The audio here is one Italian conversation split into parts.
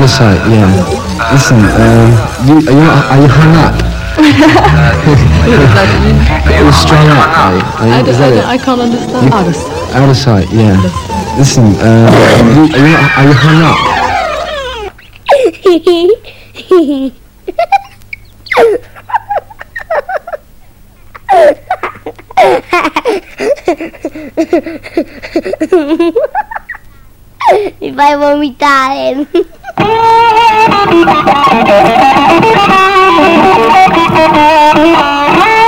Out of sight, yeah. Listen, um, you, are, you, are you hung up? You're strung up, are you? Are you- I, is that it? I, I can't understand. Out of sight. Out of sight, yeah. Listen, um, you, are, you, are you hung up? Mi fai vomitare. Thank you.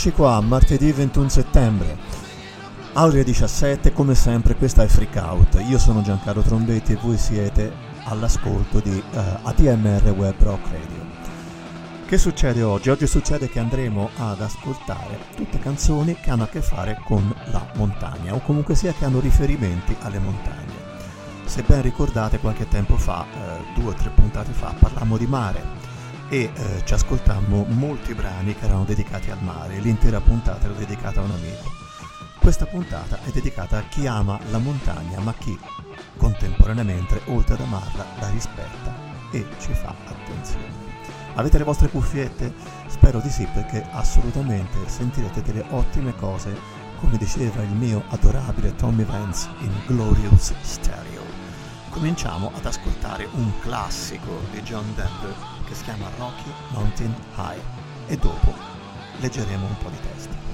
Eccoci qua, martedì 21 settembre. Aurea 17, come sempre questa è Freak Out. Io sono Giancarlo Trombetti e voi siete all'ascolto di eh, ADMR Web Rock Radio. Che succede oggi? Oggi succede che andremo ad ascoltare tutte canzoni che hanno a che fare con la montagna o comunque sia che hanno riferimenti alle montagne. Se ben ricordate qualche tempo fa, eh, due o tre puntate fa, parlammo di mare e eh, ci ascoltammo molti brani che erano dedicati al mare, l'intera puntata era dedicata a un amico. Questa puntata è dedicata a chi ama la montagna, ma chi contemporaneamente, oltre ad amarla, la rispetta e ci fa attenzione. Avete le vostre cuffiette? Spero di sì perché assolutamente sentirete delle ottime cose, come diceva il mio adorabile Tommy Vance in Glorious Stereo. Cominciamo ad ascoltare un classico di John Denver che si chiama Rocky Mountain High e dopo leggeremo un po' di testo.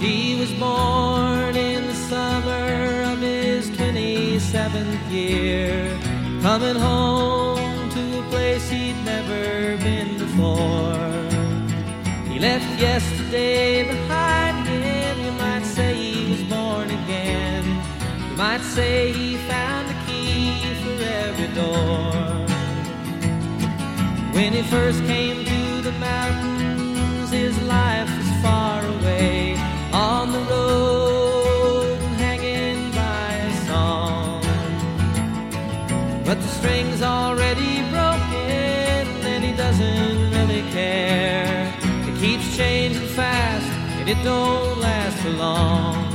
He was born in the summer of his 27th year, coming home left yesterday behind him, you might say he was born again. You might say he found the key for every door. When he first came to the mountains, his life was far away on the road, hanging by a song. But the string's already broken, and he doesn't really care. Changing fast, and it don't last for long.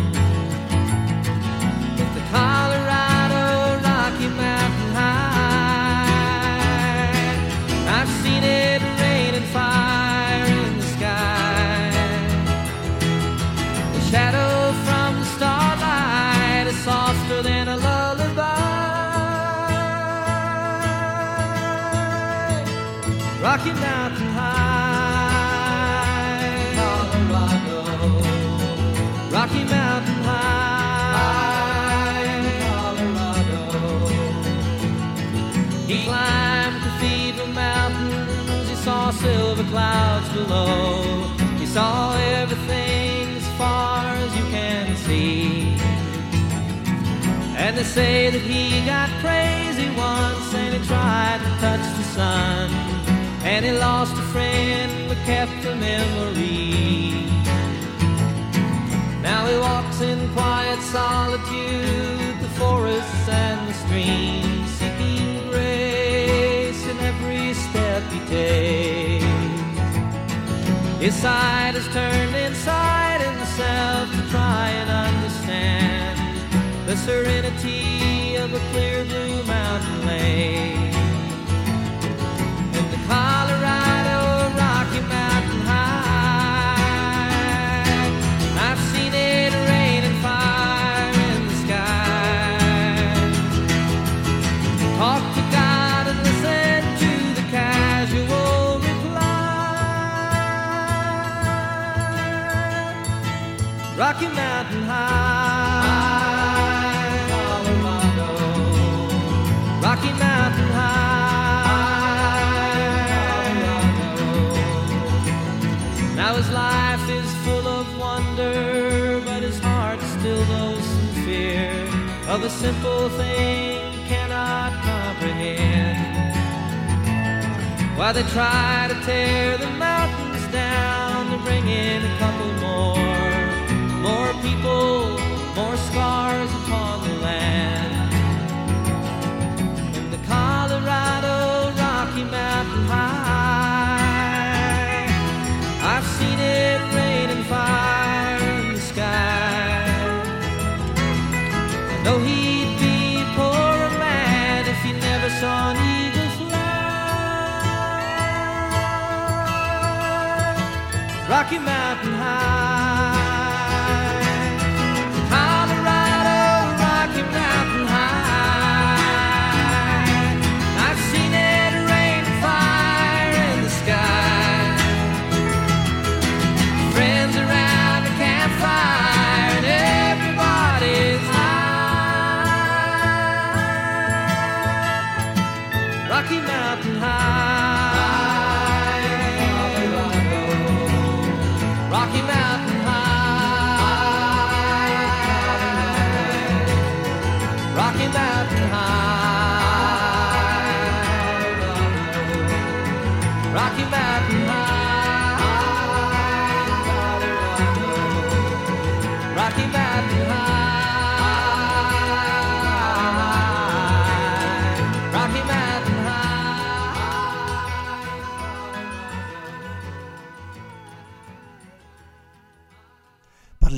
But the Colorado Rocky Mountain High, I've seen it rain and fire in the sky. The shadow from the starlight is softer than a lullaby. Rocky Mountain below. He saw everything as far as you can see. And they say that he got crazy once and he tried to touch the sun. And he lost a friend but kept a memory. Now he walks in quiet solitude, the forests and the streams, seeking grace in every step he takes. His side is turned inside himself to try and understand the serenity of a clear blue mountain lake. Rocky Mountain High, Colorado. Rocky Mountain High, Colorado. Now his life is full of wonder, but his heart still knows some fear of a simple thing cannot comprehend. Why they try to tear the mountain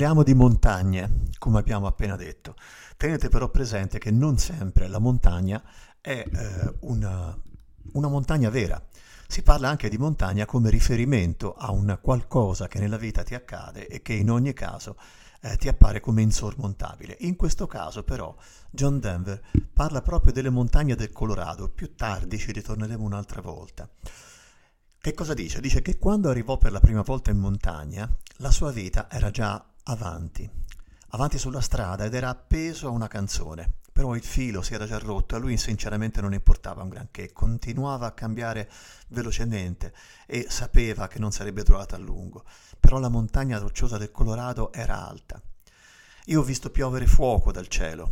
Parliamo di montagne, come abbiamo appena detto. Tenete però presente che non sempre la montagna è eh, una, una montagna vera. Si parla anche di montagna come riferimento a un qualcosa che nella vita ti accade e che in ogni caso eh, ti appare come insormontabile. In questo caso però John Denver parla proprio delle montagne del Colorado, più tardi ci ritorneremo un'altra volta. Che cosa dice? Dice che quando arrivò per la prima volta in montagna, la sua vita era già avanti, avanti sulla strada ed era appeso a una canzone. Però il filo si era già rotto, a lui sinceramente non importava un granché, continuava a cambiare velocemente e sapeva che non sarebbe durata a lungo. Però la montagna rocciosa del Colorado era alta. Io ho visto piovere fuoco dal cielo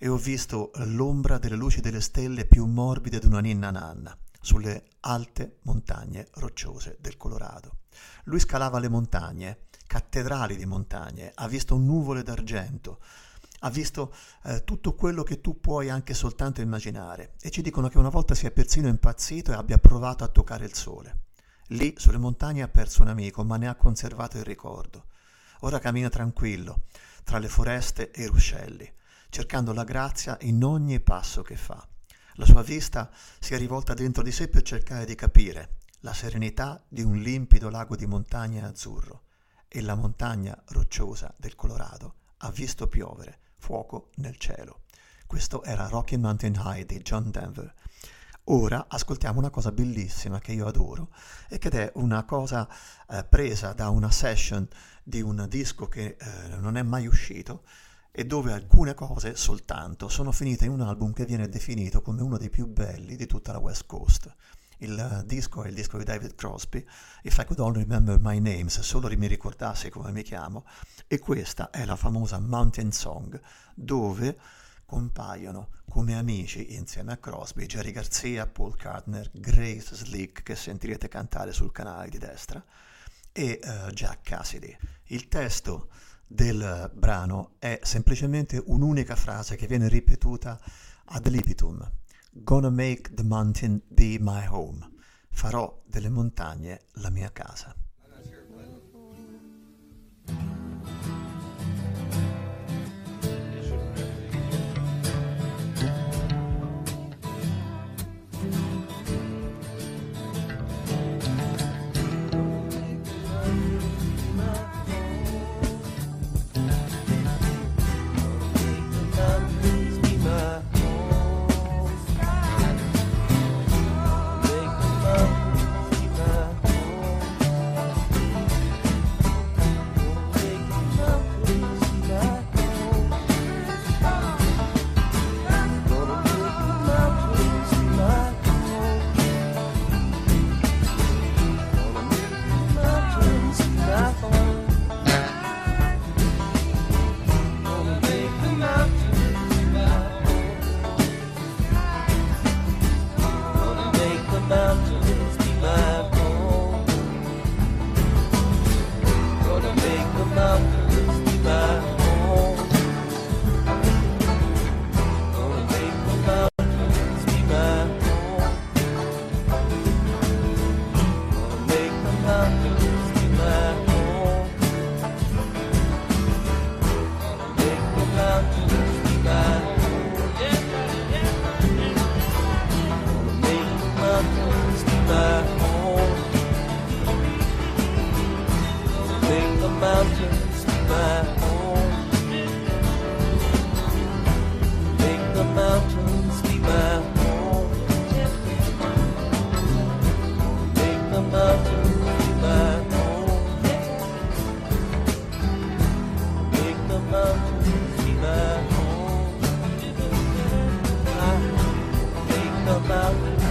e ho visto l'ombra delle luci delle stelle più morbide di una ninna nanna sulle alte montagne rocciose del Colorado. Lui scalava le montagne, cattedrali di montagne, ha visto nuvole d'argento, ha visto eh, tutto quello che tu puoi anche soltanto immaginare e ci dicono che una volta si è persino impazzito e abbia provato a toccare il sole. Lì sulle montagne ha perso un amico, ma ne ha conservato il ricordo. Ora cammina tranquillo tra le foreste e i ruscelli, cercando la grazia in ogni passo che fa. La sua vista si è rivolta dentro di sé per cercare di capire la serenità di un limpido lago di montagna azzurro e la montagna rocciosa del Colorado ha visto piovere fuoco nel cielo. Questo era Rocky Mountain High di John Denver. Ora ascoltiamo una cosa bellissima che io adoro e che è una cosa eh, presa da una session di un disco che eh, non è mai uscito e dove alcune cose soltanto sono finite in un album che viene definito come uno dei più belli di tutta la West Coast. Il disco è il disco di David Crosby, If I Could Only Remember My Name, se solo mi ricordassi come mi chiamo, e questa è la famosa Mountain Song, dove compaiono come amici insieme a Crosby, Jerry Garcia, Paul Gardner, Grace Slick, che sentirete cantare sul canale di destra, e uh, Jack Cassidy. Il testo del brano è semplicemente un'unica frase che viene ripetuta ad libitum. Gonna make the mountain be my home. Farò delle montagne la mia casa. about.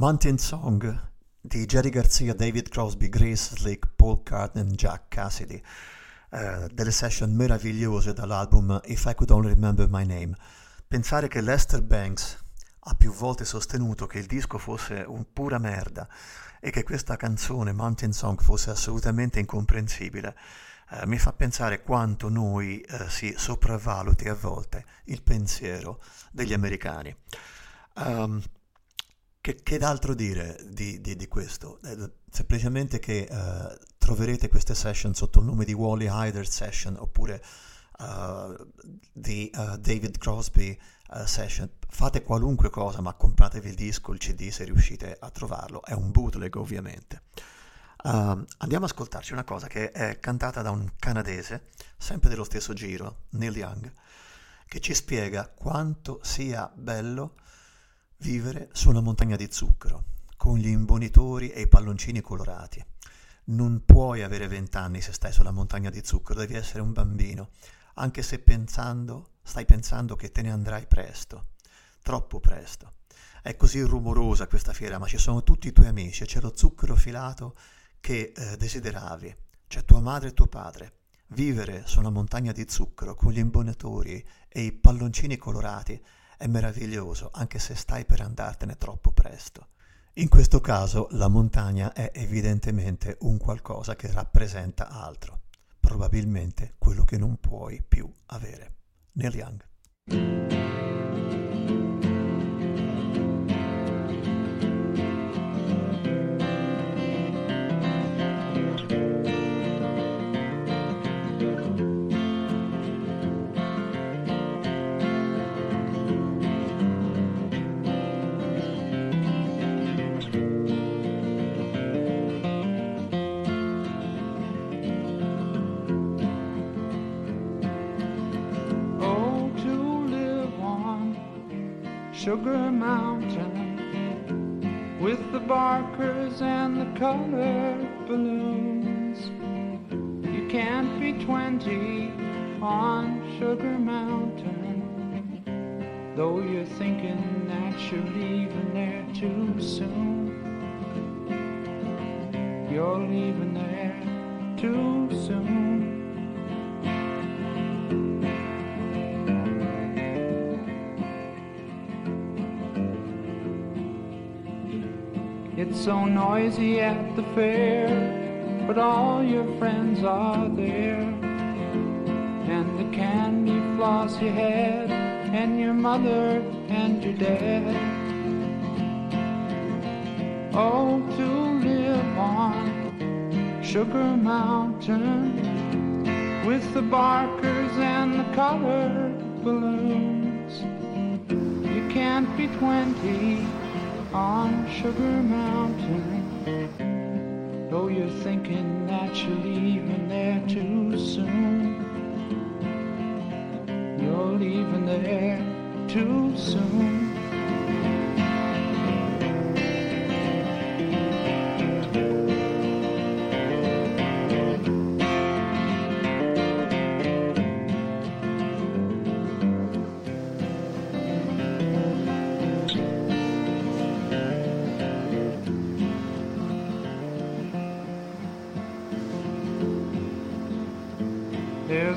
Mountain Song di Jerry Garcia, David Crosby, Grace Slick, Paul Cartney e Jack Cassidy, eh, delle session meravigliose dall'album If I Could Only Remember My Name. Pensare che Lester Banks ha più volte sostenuto che il disco fosse un pura merda e che questa canzone, Mountain Song, fosse assolutamente incomprensibile, eh, mi fa pensare quanto noi eh, si sopravvaluti a volte il pensiero degli americani. Um, che, che d'altro dire di, di, di questo? Eh, semplicemente che eh, troverete queste session sotto il nome di Wally Hyder Session oppure uh, di uh, David Crosby uh, Session. Fate qualunque cosa, ma compratevi il disco, il CD se riuscite a trovarlo. È un bootleg ovviamente. Uh, andiamo ad ascoltarci una cosa che è cantata da un canadese, sempre dello stesso giro, Neil Young, che ci spiega quanto sia bello Vivere su una montagna di zucchero, con gli imbonitori e i palloncini colorati. Non puoi avere vent'anni se stai sulla montagna di zucchero, devi essere un bambino, anche se pensando, stai pensando che te ne andrai presto, troppo presto. È così rumorosa questa fiera, ma ci sono tutti i tuoi amici e c'è lo zucchero filato che eh, desideravi. C'è tua madre e tuo padre. Vivere su una montagna di zucchero con gli imbonatori e i palloncini colorati è meraviglioso anche se stai per andartene troppo presto. In questo caso la montagna è evidentemente un qualcosa che rappresenta altro. probabilmente quello che non puoi più avere. Neil Young. Barkers and the colored balloons. You can't be 20 on Sugar Mountain, though you're thinking that you're leaving there too soon. You're leaving there too soon. So noisy at the fair, but all your friends are there. And the candy floss you had, and your mother and your dad. Oh, to live on Sugar Mountain with the barkers and the colored balloons. You can't be 20 on Sugar Mountain. Though you're thinking that you're leaving there too soon. You're leaving there too soon.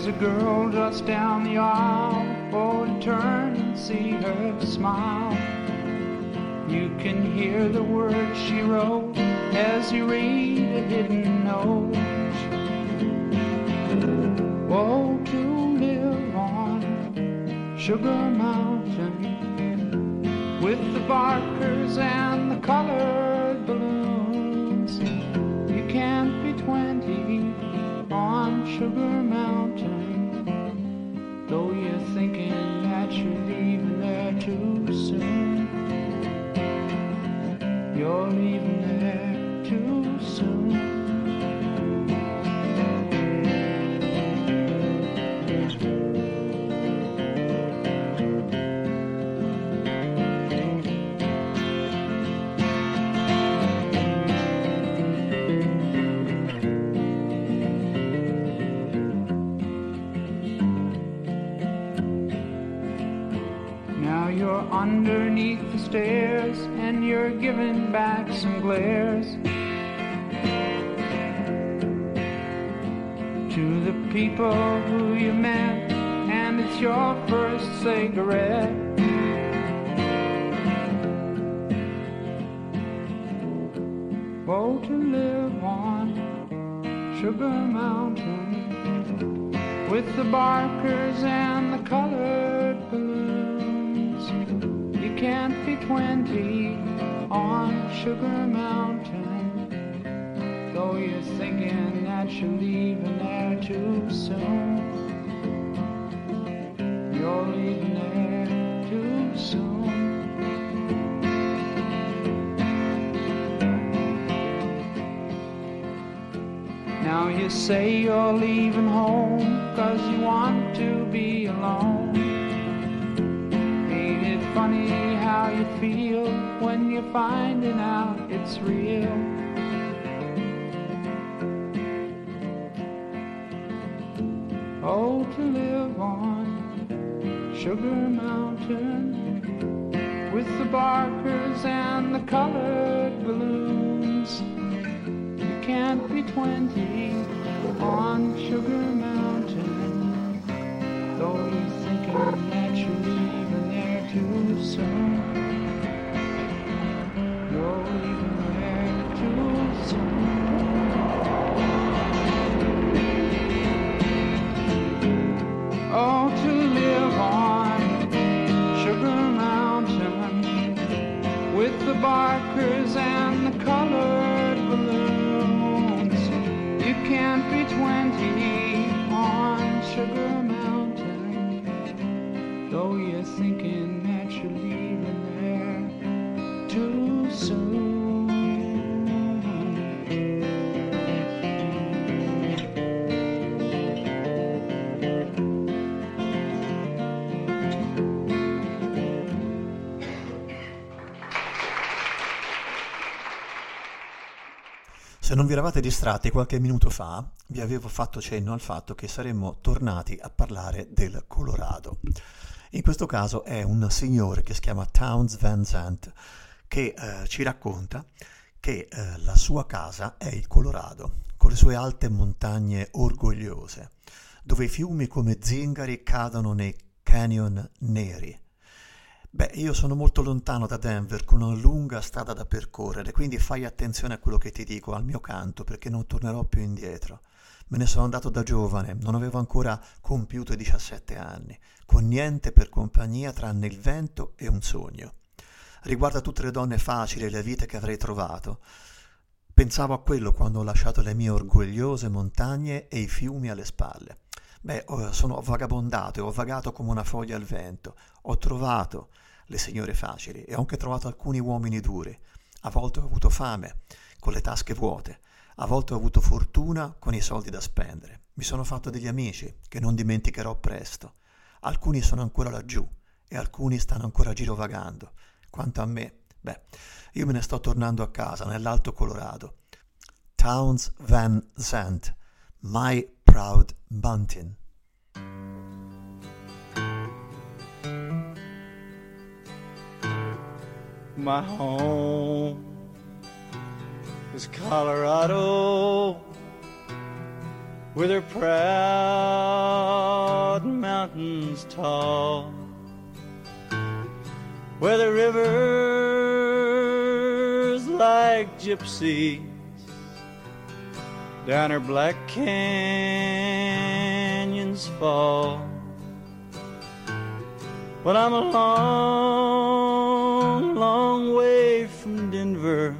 There's a girl just down the aisle. Oh, turn and see her smile. You can hear the words she wrote as you read a hidden note. Oh, to live on Sugar You're leaving there too soon. To the people who you met, and it's your first cigarette. Oh, to live on Sugar Mountain with the barkers and the colored balloons. You can't be 20 on Sugar Mountain, though you're thinking that you're leaving there too soon. You're leaving there too soon. Now you say you're leaving home cause you want to finding out it's real? Oh, to live on Sugar Mountain with the barkers and the colored balloons. You can't be 20 on Sugar Mountain, though you're thinking that you're leaving there too soon. Non vi eravate distratti qualche minuto fa, vi avevo fatto cenno al fatto che saremmo tornati a parlare del Colorado. In questo caso è un signore che si chiama Towns Van Zandt che eh, ci racconta che eh, la sua casa è il Colorado, con le sue alte montagne orgogliose, dove i fiumi come zingari cadono nei canyon neri Beh, io sono molto lontano da Denver con una lunga strada da percorrere, quindi fai attenzione a quello che ti dico al mio canto perché non tornerò più indietro. Me ne sono andato da giovane, non avevo ancora compiuto i 17 anni, con niente per compagnia tranne il vento e un sogno. Riguardo a tutte le donne facili e le vite che avrei trovato, pensavo a quello quando ho lasciato le mie orgogliose montagne e i fiumi alle spalle. Beh, sono vagabondato e ho vagato come una foglia al vento. Ho trovato le signore facili e ho anche trovato alcuni uomini duri. A volte ho avuto fame, con le tasche vuote. A volte ho avuto fortuna con i soldi da spendere. Mi sono fatto degli amici che non dimenticherò presto. Alcuni sono ancora laggiù e alcuni stanno ancora girovagando. Quanto a me, beh, io me ne sto tornando a casa nell'Alto Colorado. Towns Van Zandt, My Proud Mountain. My home is Colorado with her proud mountains tall, where the rivers like gypsies down her black canyons fall. But I'm a long, long way from Denver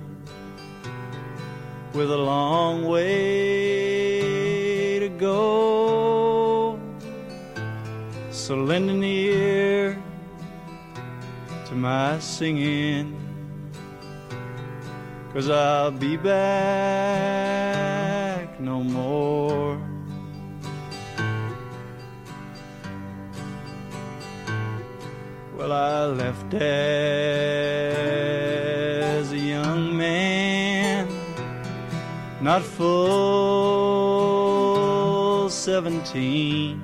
with a long way to go. So lend an ear to my singing, cause I'll be back Well, I left as a young man, not full seventeen,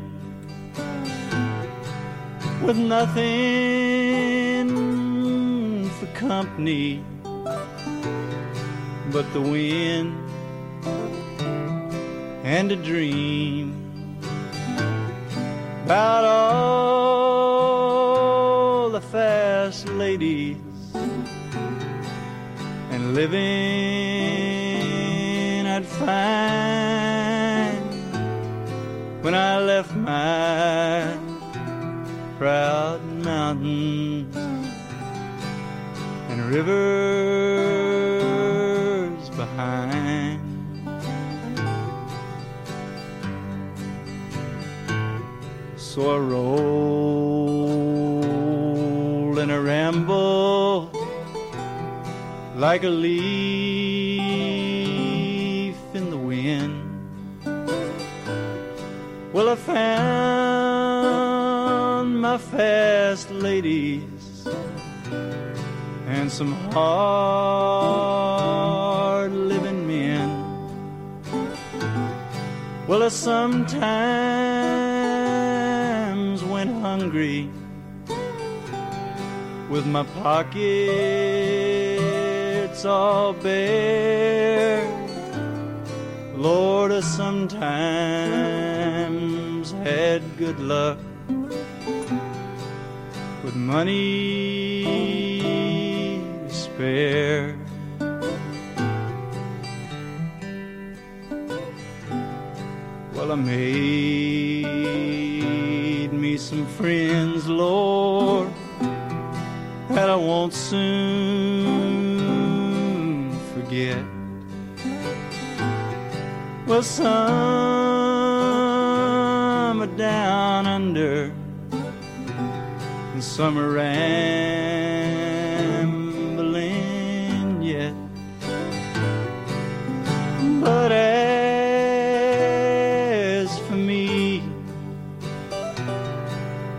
with nothing for company but the wind and a dream about all living I'd find when I left my proud mountains and rivers behind. So I roll like a leaf in the wind. Well, I found my fast ladies and some hard living men. Well, I sometimes went hungry with my pockets all bare. Lord, I sometimes had good luck with money to spare. Well, I made me some friends, Lord, that I won't soon Some are down under, and are rambling yet. But as for me,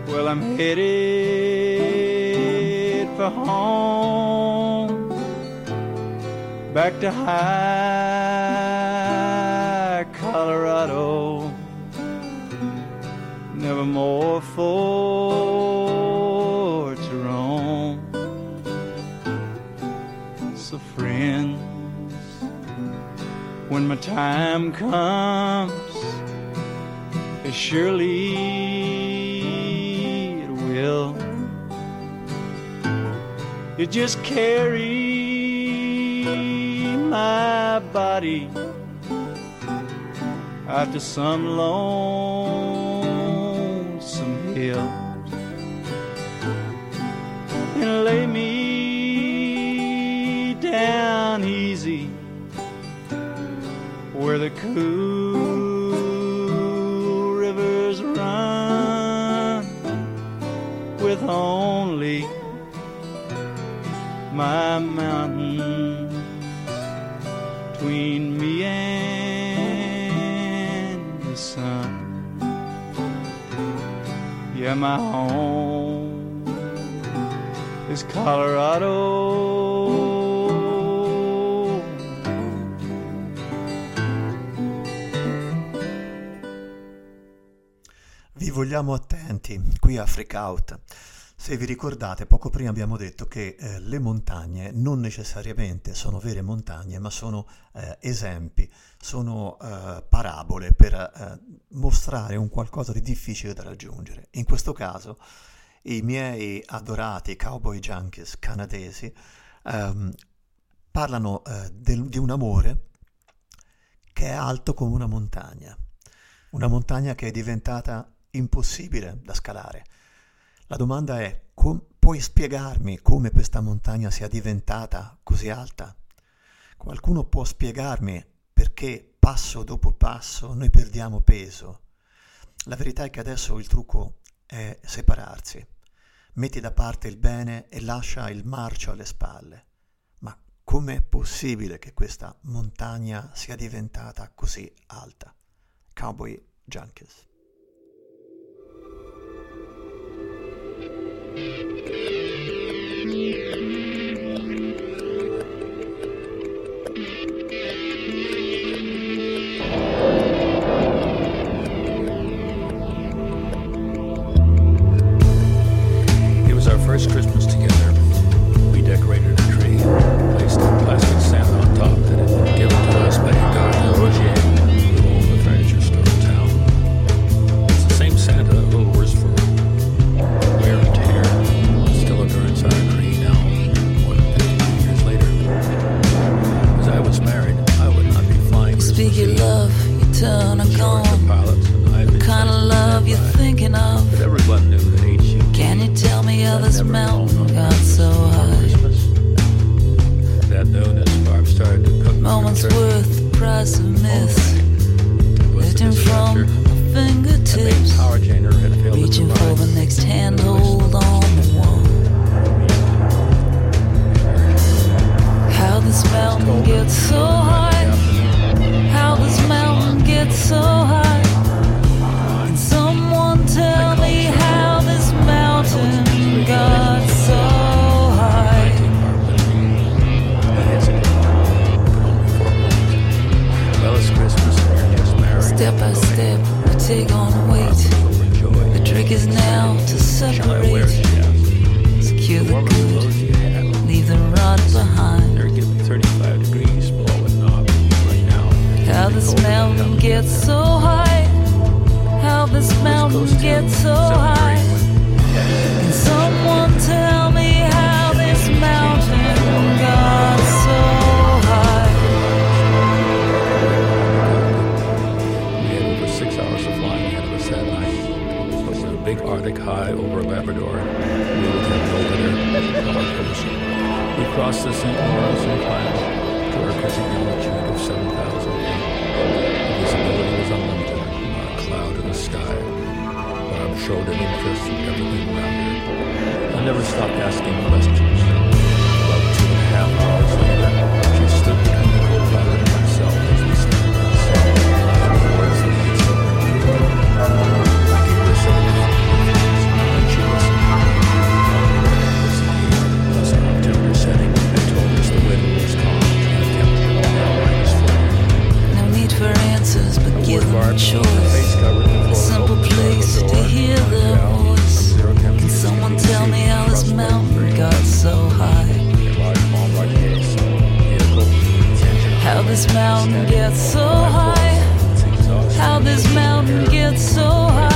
well, I'm headed for home, back to high never more for to roam. So, friends, when my time comes, as surely it will. You just carry my body out to some lonesome hill and lay me down easy where the cool rivers run with only my mountains Yeah, my home is Colorado. Vi vogliamo attenti qui a Freak Out. Se vi ricordate, poco prima abbiamo detto che eh, le montagne non necessariamente sono vere montagne, ma sono eh, esempi, sono eh, parabole per eh, mostrare un qualcosa di difficile da raggiungere. In questo caso, i miei adorati cowboy junkies canadesi ehm, parlano eh, del- di un amore che è alto come una montagna, una montagna che è diventata impossibile da scalare. La domanda è, com- puoi spiegarmi come questa montagna sia diventata così alta? Qualcuno può spiegarmi perché passo dopo passo noi perdiamo peso? La verità è che adesso il trucco è separarsi. Metti da parte il bene e lascia il marcio alle spalle. Ma com'è possibile che questa montagna sia diventata così alta? Cowboy Junkies. Thank you. Price of myth. it was the Lifting from my fingertips. power failed to Reaching for the next handhold on the wall. How this mountain gets so high. How this mountain gets so high. Can someone tell Step by step, we take on weight. The trick is now to separate. Secure the good, leave the rot behind. They're giving 35 degrees below it now. How this mountain gets so high. How this mountain gets so high. Can someone tell me high over Labrador. We would have there on our. We crossed the St. Lawrence and climbed to our present altitude of 7,000 feet. Visibility was unlimited, not a cloud in the sky. Barb showed an interest in everything around her. I never stopped asking questions. About two and a half hours later, she stood between the co-pilot and myself as we the sun towards the view. I gave her give them a choice, a simple place to hear their voice. Can someone tell me how this mountain got so high? How this mountain gets so high? How this mountain gets so high?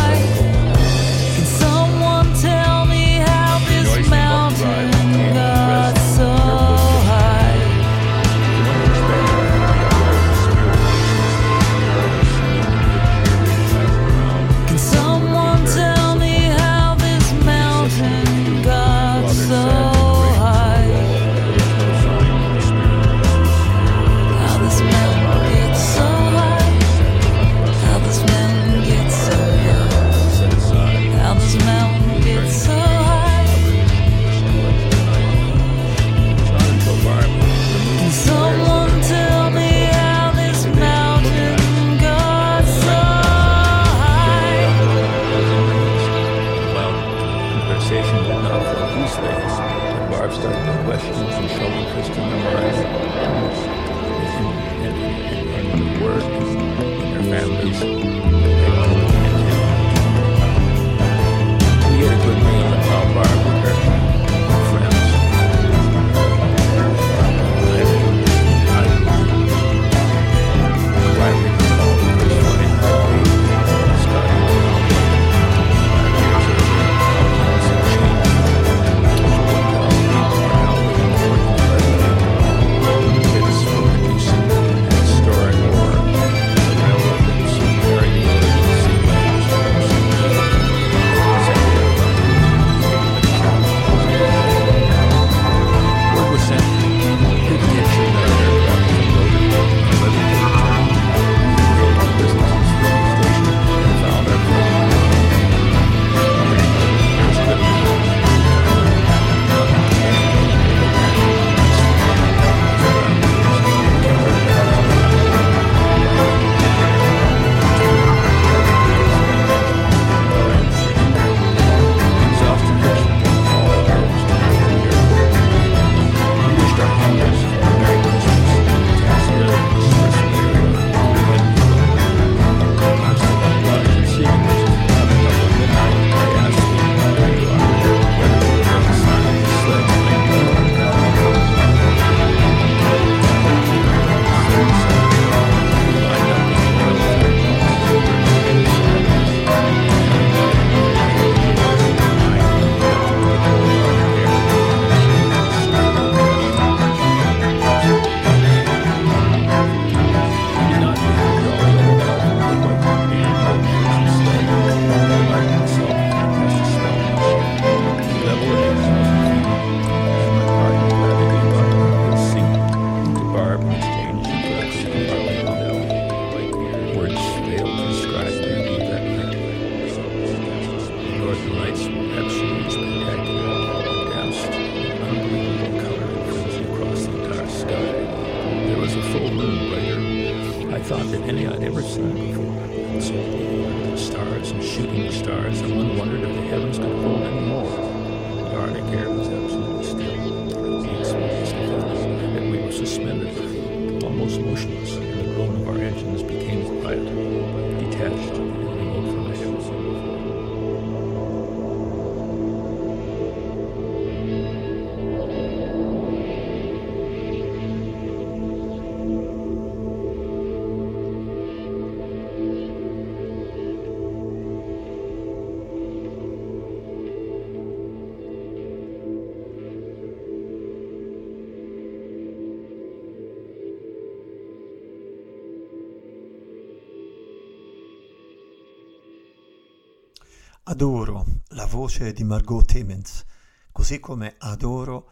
Adoro la voce di Margot Timmins, così come adoro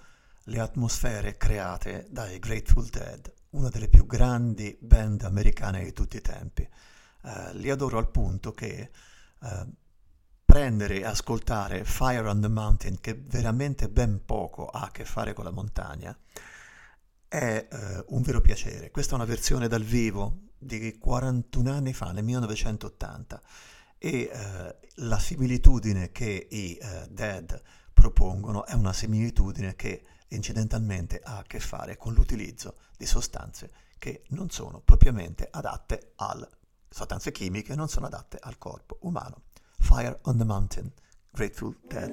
le atmosfere create dai Grateful Dead, una delle più grandi band americane di tutti i tempi. Eh, li adoro al punto che eh, prendere e ascoltare Fire on the Mountain, che veramente ben poco ha a che fare con la montagna, è eh, un vero piacere. Questa è una versione dal vivo di 41 anni fa, nel 1980 e eh, la similitudine che i eh, Dead propongono è una similitudine che incidentalmente ha a che fare con l'utilizzo di sostanze che non sono propriamente adatte al sostanze chimiche non sono adatte al corpo umano. Fire on the Mountain, Grateful Dead.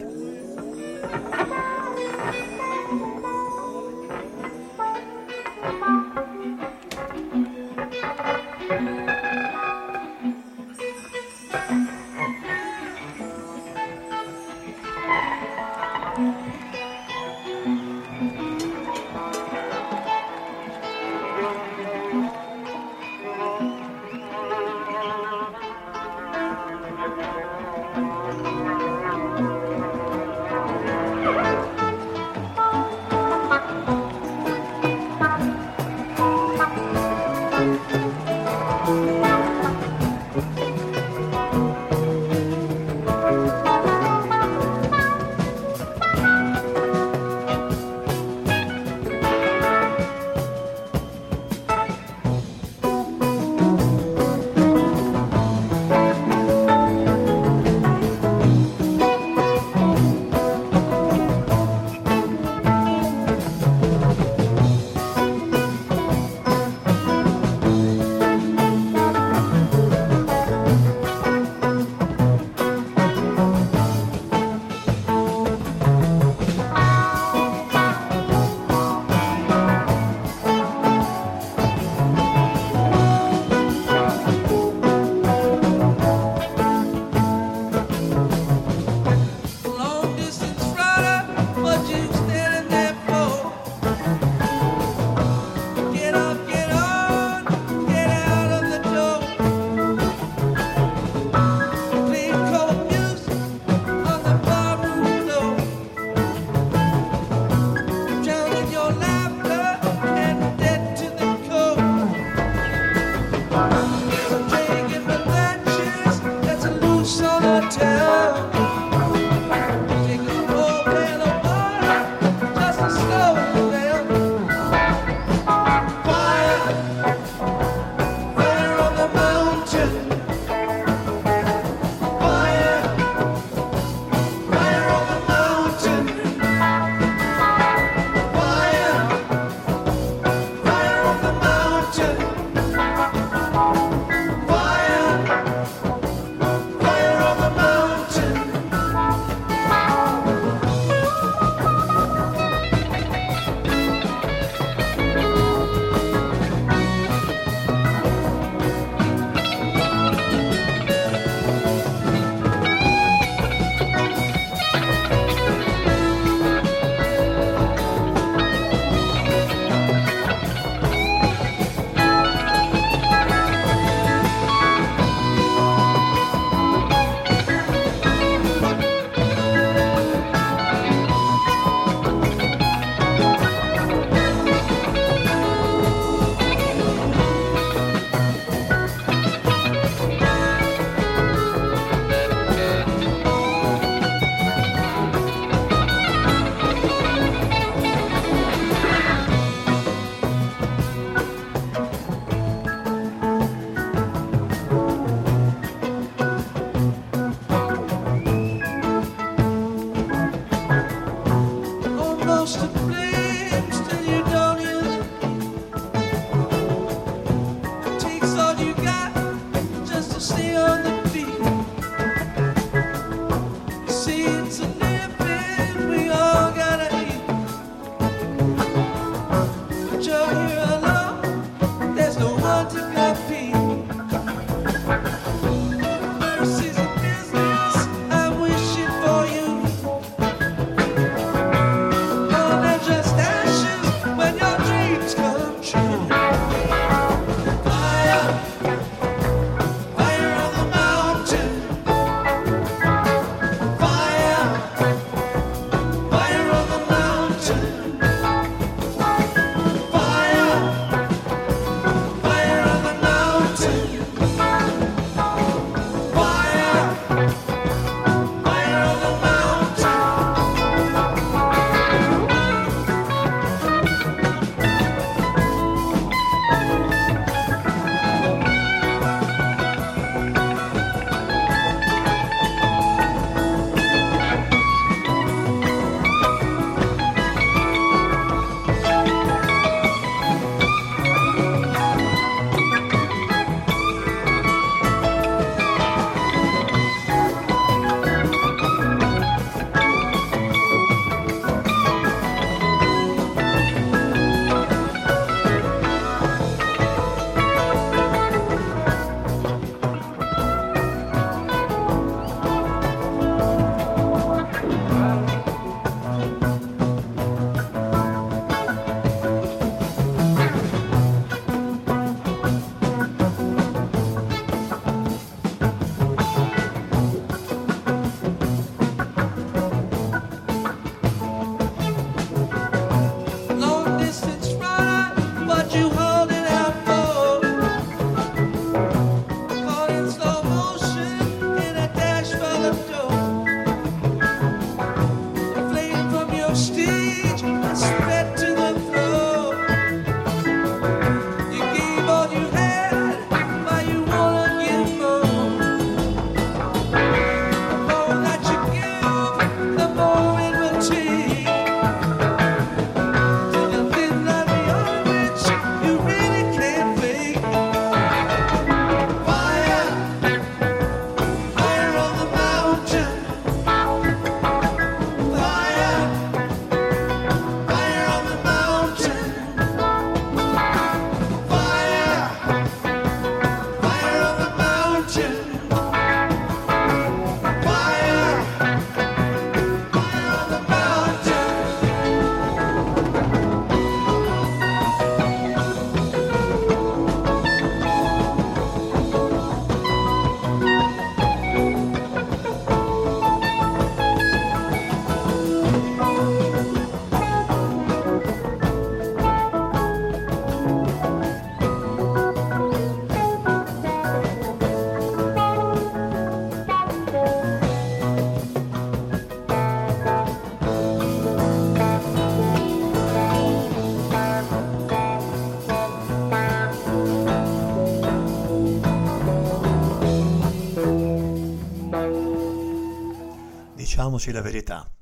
Diciamoci la verità,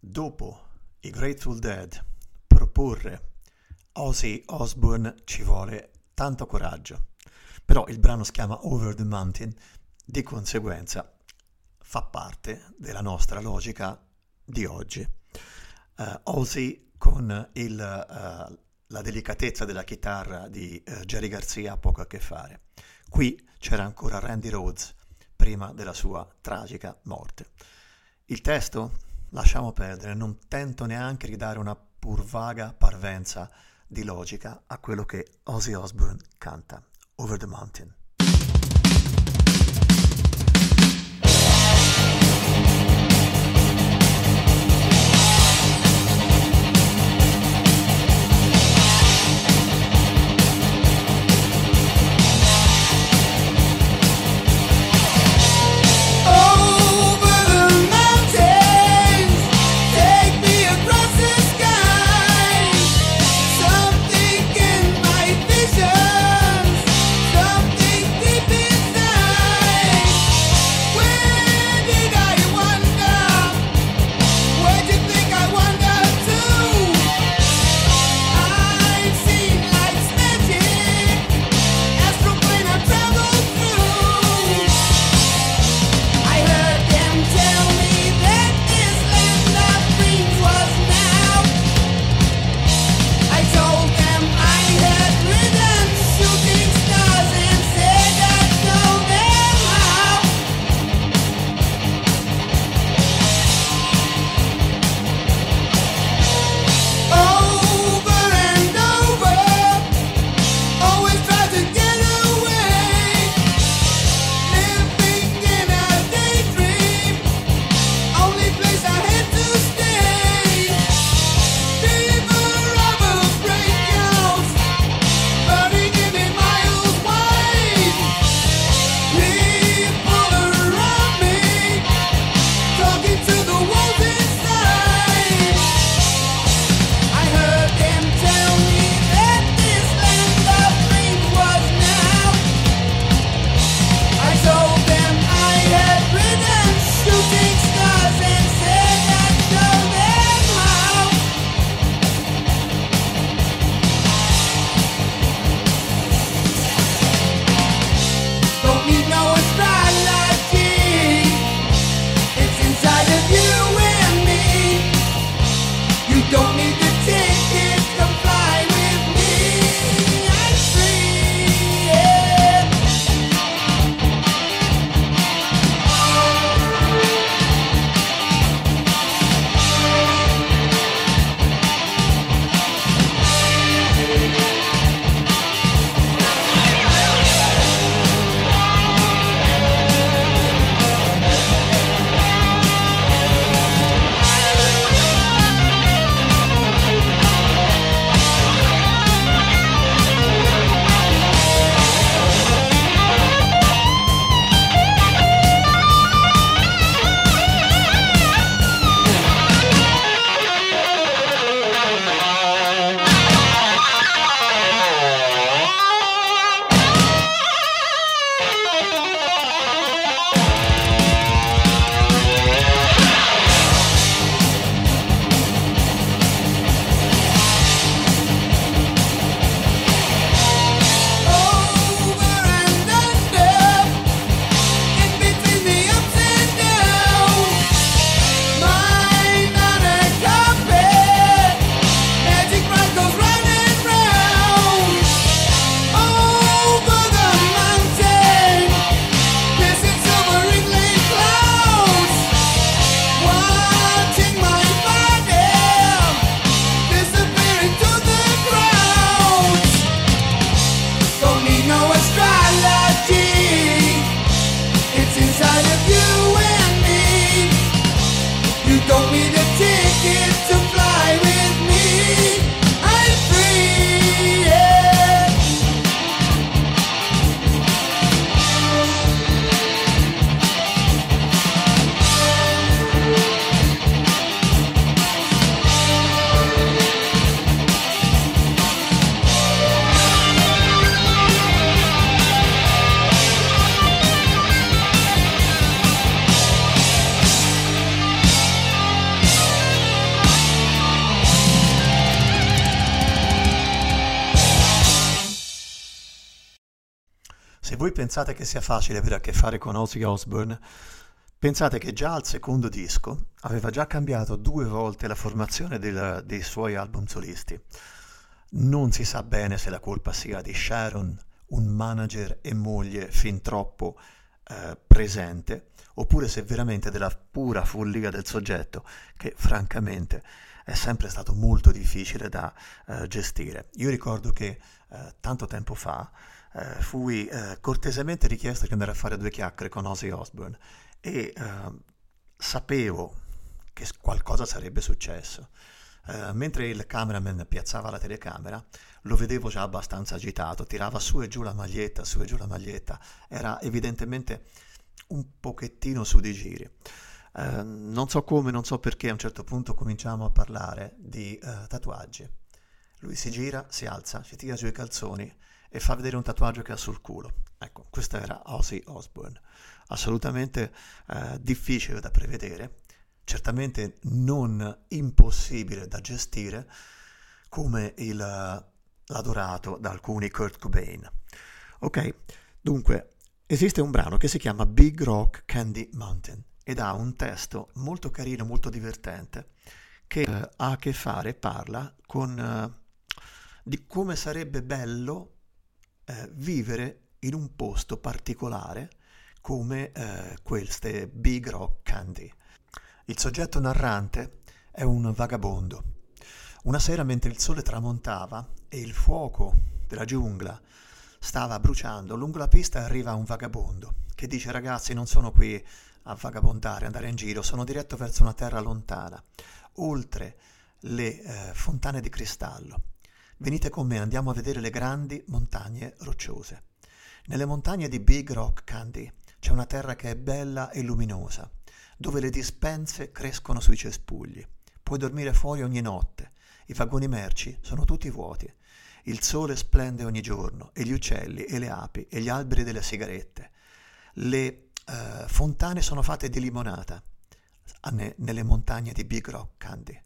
dopo i Grateful Dead proporre Ozzy Osbourne ci vuole tanto coraggio, però il brano si chiama Over the Mountain, di conseguenza fa parte della nostra logica di oggi. Eh, Ozzy con il, eh, la delicatezza della chitarra di eh, Jerry Garcia ha poco a che fare. Qui c'era ancora Randy Rhodes prima della sua tragica morte. Il testo? Lasciamo perdere, non tento neanche di dare una pur vaga parvenza di logica a quello che Ozzy Osbourne canta, Over the Mountain. Pensate che sia facile avere a che fare con Ozzy Osbourne, pensate che già al secondo disco aveva già cambiato due volte la formazione del- dei suoi album solisti. Non si sa bene se la colpa sia di Sharon, un manager e moglie fin troppo eh, presente, oppure se veramente della pura follia del soggetto, che francamente è sempre stato molto difficile da eh, gestire. Io ricordo che eh, tanto tempo fa eh, fui eh, cortesemente richiesto di andare a fare due chiacchiere con Ozzy Osbourne e eh, sapevo che qualcosa sarebbe successo. Eh, mentre il cameraman piazzava la telecamera, lo vedevo già abbastanza agitato, tirava su e giù la maglietta, su e giù la maglietta, era evidentemente un pochettino su di giri. Eh, non so come, non so perché, a un certo punto cominciamo a parlare di eh, tatuaggi. Lui si gira, si alza, si tira giù i calzoni e fa vedere un tatuaggio che ha sul culo. Ecco, questo era Ozzy Osbourne. Assolutamente eh, difficile da prevedere, certamente non impossibile da gestire, come il, eh, l'adorato da alcuni Kurt Cobain. Ok, dunque, esiste un brano che si chiama Big Rock Candy Mountain ed ha un testo molto carino, molto divertente, che eh, ha a che fare, parla con eh, di come sarebbe bello eh, vivere in un posto particolare come eh, queste Big Rock Candy. Il soggetto narrante è un vagabondo. Una sera mentre il sole tramontava e il fuoco della giungla stava bruciando, lungo la pista arriva un vagabondo che dice ragazzi non sono qui a vagabondare, andare in giro, sono diretto verso una terra lontana, oltre le eh, fontane di cristallo. Venite con me, andiamo a vedere le grandi montagne rocciose. Nelle montagne di Big Rock Candy c'è una terra che è bella e luminosa, dove le dispense crescono sui cespugli. Puoi dormire fuori ogni notte, i vagoni merci sono tutti vuoti, il sole splende ogni giorno e gli uccelli e le api e gli alberi delle sigarette. Le eh, fontane sono fatte di limonata nelle montagne di Big Rock Candy.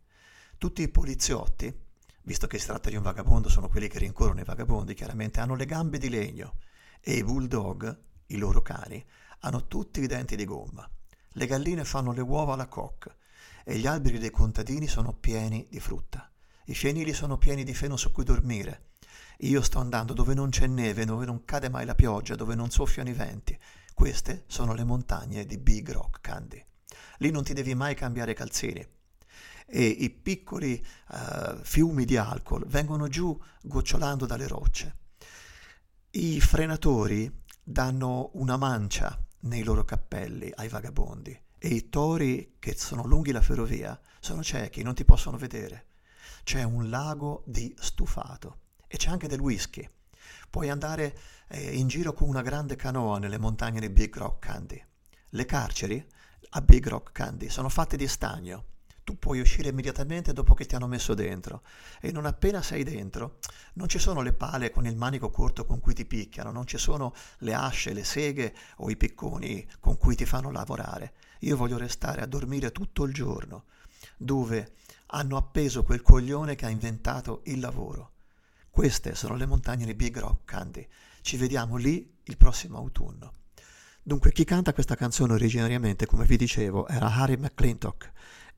Tutti i poliziotti, visto che si tratta di un vagabondo, sono quelli che rincorrono i vagabondi, chiaramente hanno le gambe di legno e i bulldog, i loro cani, hanno tutti i denti di gomma. Le galline fanno le uova alla coque e gli alberi dei contadini sono pieni di frutta. I fienili sono pieni di feno su cui dormire. Io sto andando dove non c'è neve, dove non cade mai la pioggia, dove non soffiano i venti. Queste sono le montagne di Big Rock Candy. Lì non ti devi mai cambiare calzini. E i piccoli eh, fiumi di alcol vengono giù gocciolando dalle rocce. I frenatori danno una mancia nei loro cappelli ai vagabondi e i tori che sono lunghi la ferrovia sono ciechi, non ti possono vedere. C'è un lago di stufato e c'è anche del whisky. Puoi andare eh, in giro con una grande canoa nelle montagne di Big Rock Candy. Le carceri a Big Rock Candy sono fatte di stagno. Tu puoi uscire immediatamente dopo che ti hanno messo dentro e non appena sei dentro non ci sono le pale con il manico corto con cui ti picchiano, non ci sono le asce, le seghe o i picconi con cui ti fanno lavorare. Io voglio restare a dormire tutto il giorno dove hanno appeso quel coglione che ha inventato il lavoro. Queste sono le montagne di Big Rock Candy. Ci vediamo lì il prossimo autunno. Dunque, chi canta questa canzone originariamente, come vi dicevo, era Harry McClintock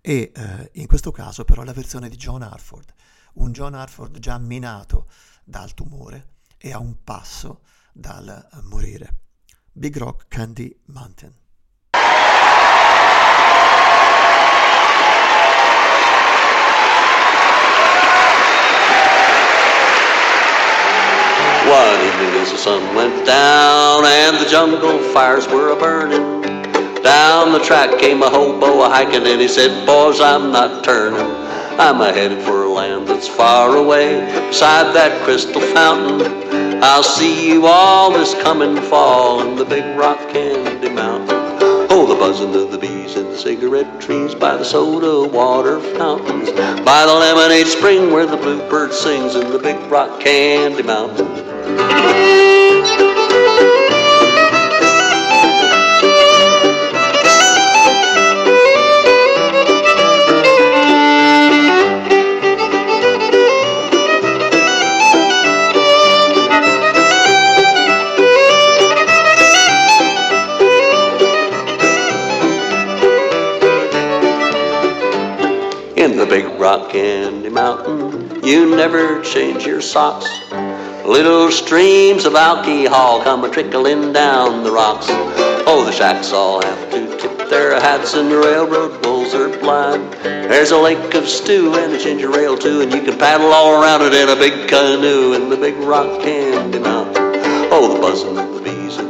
e eh, in questo caso però la versione di John Hartford, un John Hartford già minato dal tumore e a un passo dal eh, morire. Big Rock Candy Mountain. One evening as the sun went down and the jungle fires were a burning. Down the track came a hobo a hiking and he said, Boys, I'm not turning. I'm a headed for a land that's far away beside that crystal fountain. I'll see you all this coming fall in the big rock candy mountain. Oh, the buzzing of the bees in the cigarette trees by the soda water fountains, by the lemonade spring where the bluebird sings in the big rock candy mountain. In the big rock candy mountain, you never change your socks. Little streams of alcohol come a trickling down the rocks. Oh, the shacks all have to tip their hats, and the railroad bulls are blind. There's a lake of stew and a ginger ale too, and you can paddle all around it in a big canoe in the big rock candy mountain. Oh, the buzzing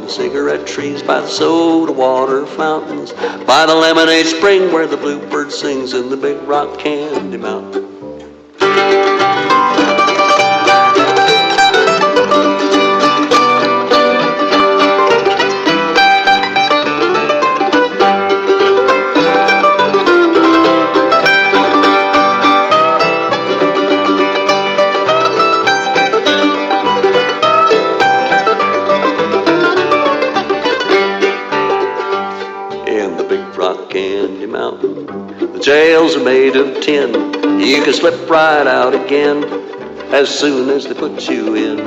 the cigarette trees by the soda water fountains, by the lemonade spring where the bluebird sings in the big rock candy mountain. Jails are made of tin. You can slip right out again as soon as they put you in.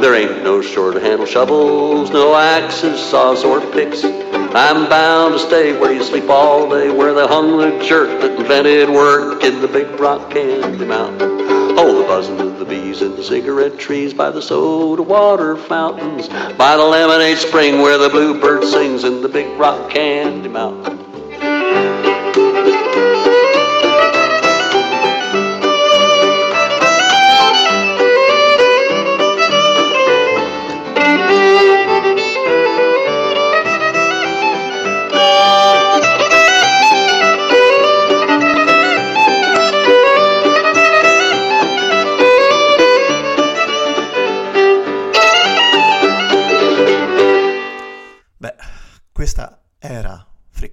There ain't no short handle shovels, no axes, saws, or picks. I'm bound to stay where you sleep all day, where they hung the jerk that invented work in the big rock candy mountain. Oh, the buzzing of the bees in the cigarette trees, by the soda water fountains, by the lemonade spring where the bluebird sings in the big rock candy mountain.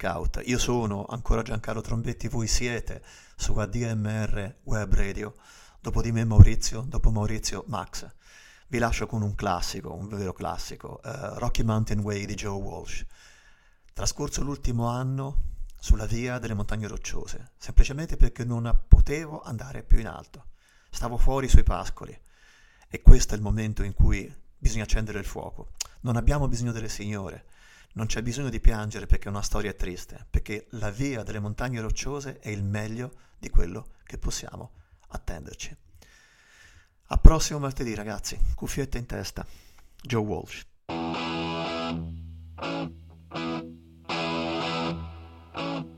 Out. Io sono ancora Giancarlo Trombetti, voi siete su ADMR Web Radio. Dopo di me Maurizio, dopo Maurizio Max. Vi lascio con un classico, un vero classico, eh, Rocky Mountain Way di Joe Walsh. Trascorso l'ultimo anno sulla via delle montagne rocciose, semplicemente perché non potevo andare più in alto. Stavo fuori sui pascoli e questo è il momento in cui bisogna accendere il fuoco. Non abbiamo bisogno delle signore, non c'è bisogno di piangere perché una storia è triste, perché la via delle montagne rocciose è il meglio di quello che possiamo attenderci. A prossimo martedì ragazzi, cuffietta in testa, Joe Walsh. Thank you.